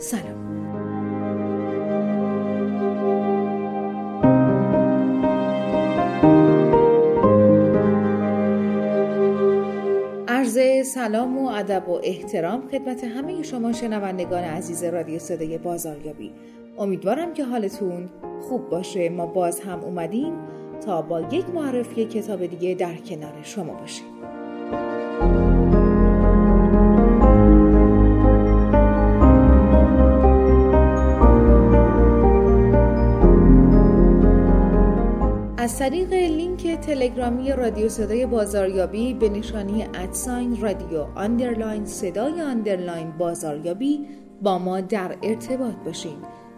سلام. عرض سلام و ادب و احترام خدمت همه شما شنوندگان عزیز رادیو صدای بازاریابی. امیدوارم که حالتون خوب باشه. ما باز هم اومدیم تا با یک معرفی کتاب دیگه در کنار شما باشیم. از طریق لینک تلگرامی رادیو صدای بازاریابی به نشانی at sign رادیو underline صدای underline بازاریابی با ما در ارتباط باشین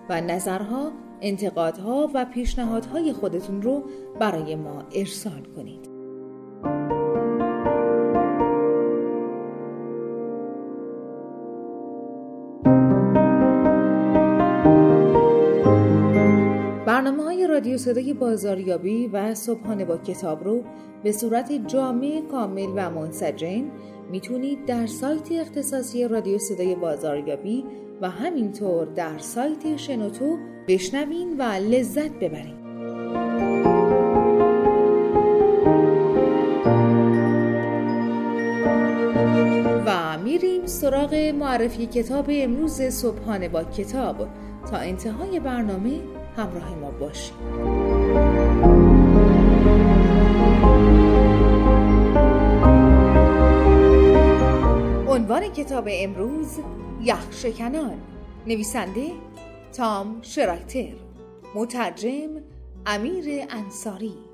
و نظرها، انتقادها و پیشنهادهای خودتون رو برای ما ارسال کنید. رادیو صدای بازاریابی و صبحانه با کتاب رو به صورت جامع کامل و منسجم می‌تونید در سایت اختصاصی رادیو صدای بازاریابی و همینطور در سایت شنوتو بشنوین و لذت ببرید. و میریم سراغ معرفی کتاب امروز صبحانه با کتاب تا انتهای برنامه همراه ما باشید. عنوان کتاب امروز یخشکنان. نویسنده تام شرایتر مترجم امیر انصاری.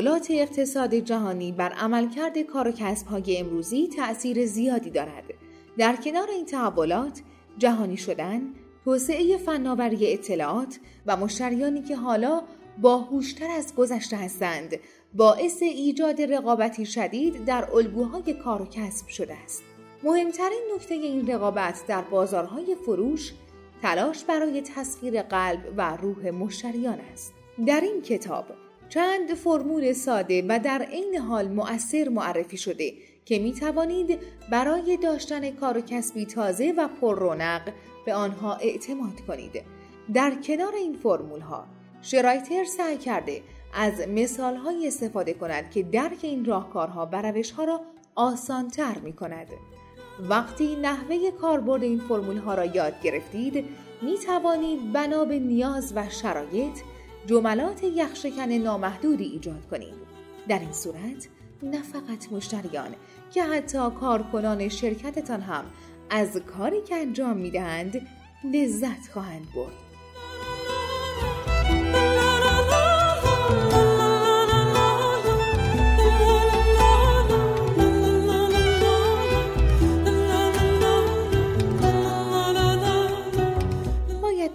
تحولات اقتصاد جهانی بر عملکرد کار و کسب‌های امروزی تأثیر زیادی دارد. در کنار این تحولات، جهانی شدن، توسعه فناوری اطلاعات و مشتریانی که حالا باهوشتر از گذشته هستند، باعث ایجاد رقابتی شدید در الگوهای کار و کسب شده است. مهمترین نکته این رقابت در بازارهای فروش، تلاش برای تسخیر قلب و روح مشتریان است. در این کتاب چند فرمول ساده و در عین حال مؤثر معرفی شده که می توانید برای داشتن کار و کسبی تازه و پر رونق به آنها اعتماد کنید. در کنار این فرمول ها شرایتر سعی کرده از مثال های استفاده کند که درک این راهکارها و روش ها را آسان تر می کند. وقتی نحوه کاربرد این فرمول ها را یاد گرفتید می توانید بنا به نیاز و شرایط جملات یخشکن نامحدودی ایجاد کنید. در این صورت نه فقط مشتریان که حتی کارکنان شرکتتان هم از کاری که انجام می‌دهند لذت خواهند برد.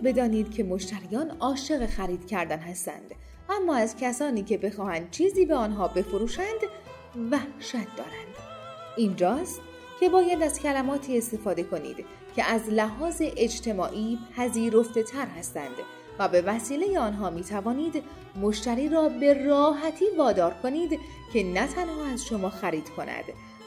بدانید که مشتریان عاشق خرید کردن هستند. اما از کسانی که بخواهند چیزی به آنها بفروشند وحشت دارند. اینجاست که باید از کلماتی استفاده کنید که از لحاظ اجتماعی پذیرفته تر هستند و به وسیله آنها می توانید مشتری را به راحتی وادار کنید که نه تنها از شما خرید کند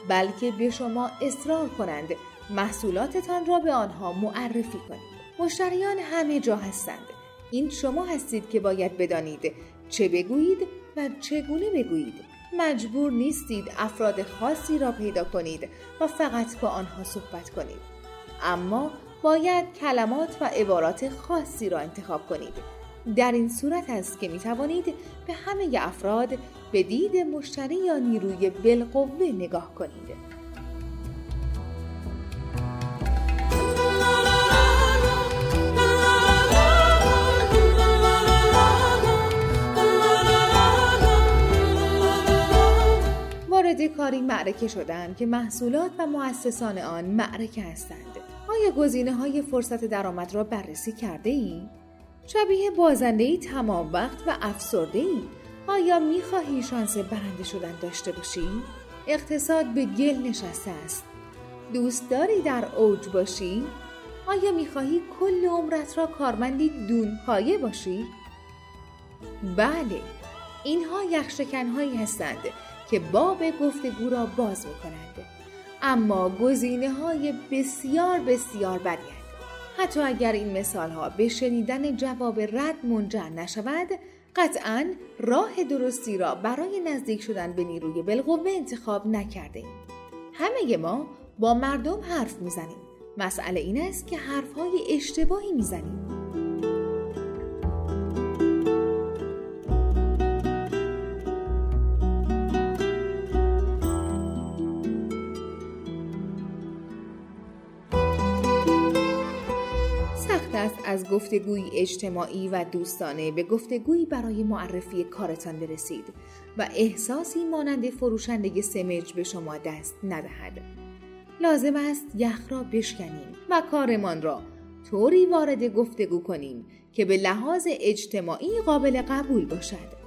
بلکه به شما اصرار کنند. محصولاتتان را به آنها معرفی کنید. مشتریان همه جا هستند. این شما هستید که باید بدانید چه بگویید و چگونه بگویید. مجبور نیستید افراد خاصی را پیدا کنید و فقط با آنها صحبت کنید. اما باید کلمات و عبارات خاصی را انتخاب کنید. در این صورت است که می توانید به همه افراد به دید مشتری یا نیروی بالقوه نگاه کنید. کاری معرکه شدند که محصولات و مؤسسان آن معرکه هستند آیا گزینه های فرصت درآمد را بررسی کرده ای؟ شبیه بازنده ای تمام وقت و افسرده ای؟ آیا می خواهی شانس برنده شدن داشته باشی؟ اقتصاد به گل نشسته است. دوست داری در اوج باشی؟ آیا می خواهی کل عمرت را کارمندی دون پایه باشی؟ بله، اینها یخشکنهایی هستند که باب گفتگو را باز می کنند. اما گزینه های بسیار بسیار بدی حتی اگر این مثال ها به شنیدن جواب رد منجر نشود قطعا راه درستی را برای نزدیک شدن به نیروی بالقوه انتخاب نکرده ایم. همه ما با مردم حرف می‌زنیم. مسئله این است که حرف های اشتباهی می‌زنیم. از گفتگوی اجتماعی و دوستانه به گفتگویی برای معرفی کارتان برسید و احساسی مانند فروشنده سمج به شما دست ندهد. لازم است یخ را بشکنیم و کارمان را طوری وارد گفتگو کنیم که به لحاظ اجتماعی قابل قبول باشد.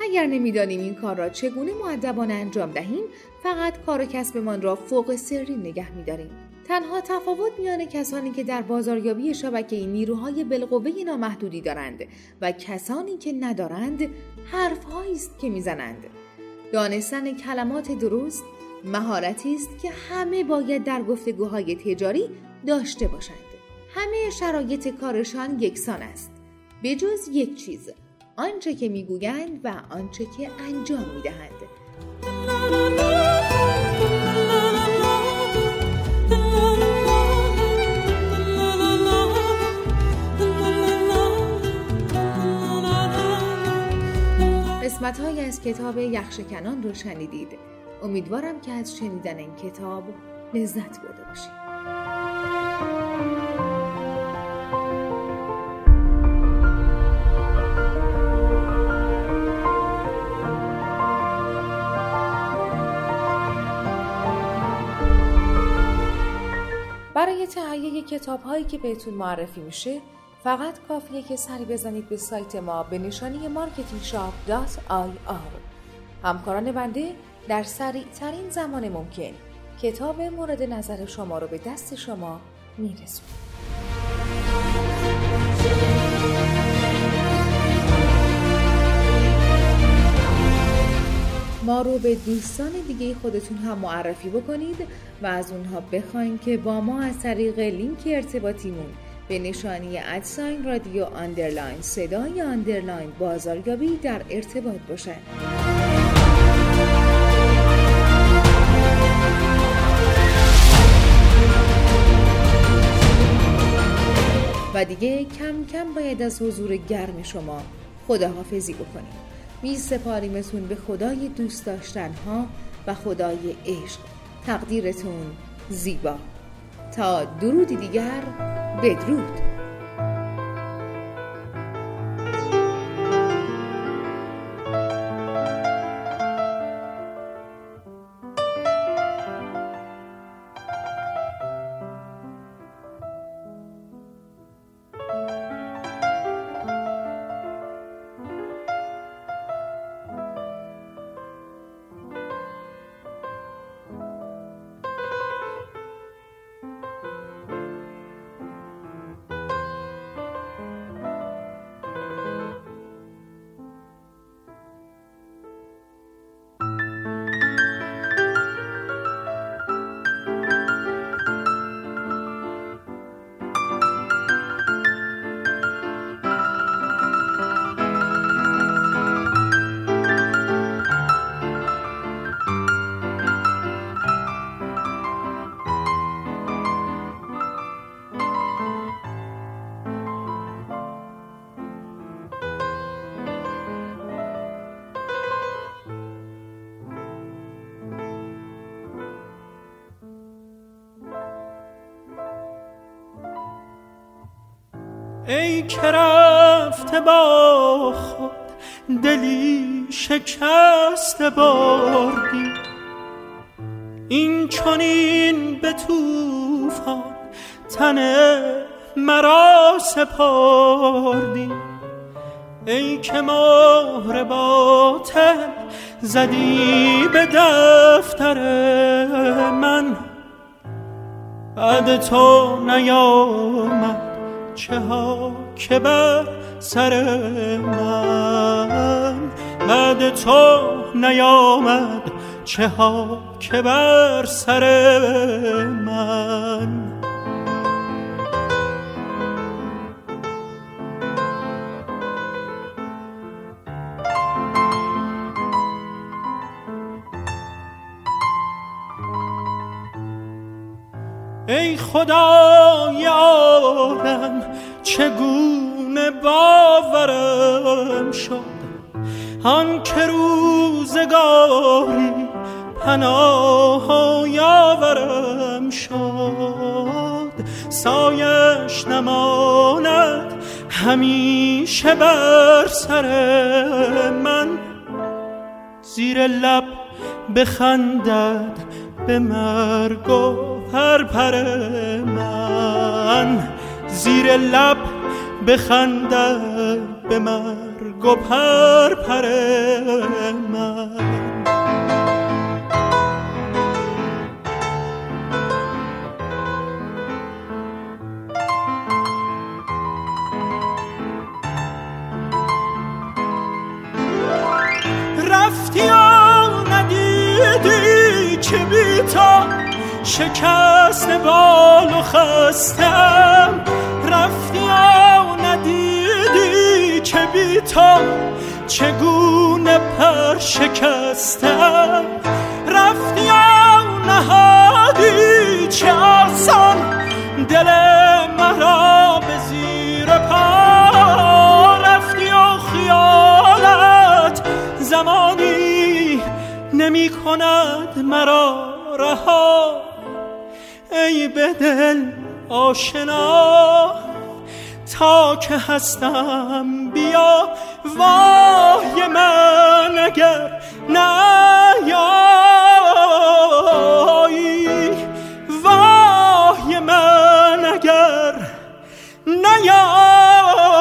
اگر نمی‌دانیم این کار را چگونه معدبانه انجام دهیم فقط کار و کسبمان را فوق سری نگه میداریم تنها تفاوت میان کسانی که در بازاریابی شبکه نیروهای بالقوه نامحدودی دارند و کسانی که ندارند حرفهایی است که می‌زنند. دانستن کلمات درست مهارتی است که همه باید در گفتگوهای تجاری داشته باشند. همه شرایط کارشان یکسان است. به جز یک چیز آنچه که می‌گویند و آنچه که انجام می‌دهند. قسمت های از کتاب یخشکنان رو شنیدید. امیدوارم که از شنیدن این کتاب لذت برده باشید. برای تهیه کتاب هایی که بهتون معرفی میشه فقط کافیه که سری بزنید به سایت ما به نشانی marketingshop.ir همکاران بنده در سریع ترین زمان ممکن کتاب مورد نظر شما رو به دست شما میرسونیم ما رو به دوستان دیگه خودتون هم معرفی بکنید و از اونها بخواین که با ما از طریق لینک ارتباطیمون به نشانی at sign رادیو underline صدای underline بازاریابی در ارتباط باشید. و دیگه کم کم باید از حضور گرم شما خداحافظی بکنیم. می سپاریمتون به خدای دوست داشتن ها و خدای عشق. تقدیرتون زیبا. تا درودی دیگر بدرود. که رفته با خود دلی شکست بردی. این چونین به توفان تن مرا سپردی. ای که مهر باطل زدی به دفتر من. بعد تو نیامد. چه ها که بر سر من بعد تو نیامد چه ها که بر سر من. ای خدای عالم چگونه باورم شد؟ آن که روزگاری پناه یاورم شد سایش نماند همیشه بر سر من. زیر لب بخندد به مرگ و پرپر من. زیر لب بخندد به مرگ و پرپر من. شکست بال و خستم. رفتی و ندیدی که بی تو چگونه پر شکستم. رفتی و نهادی چه آسان دل مرا به زیر پا. رفتی و خیالت زمانی نمی کند مرا رها. ای به دل آشنا تا که هستم بیا وای من اگر نیایی. وای من اگر نیایی.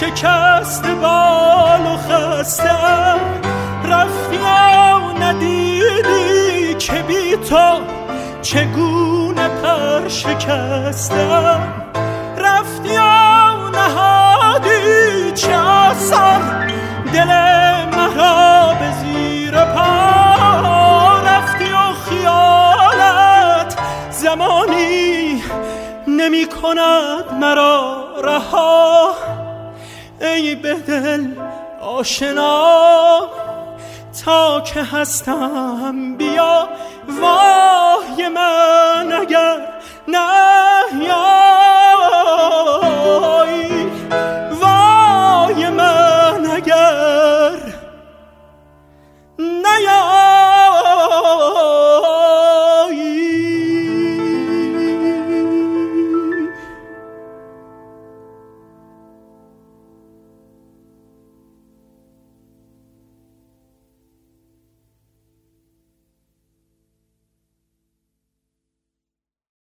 شکست بال و خستم رفتی و ندیدی که بی تو چگونه پر شکستم رفتی و نهادی چه آسان دل مرا به زیر پا. رفتی و خیالت زمانی نمی کند مرا رها. دل آشنا تا که هستم بیا وای من اگر نه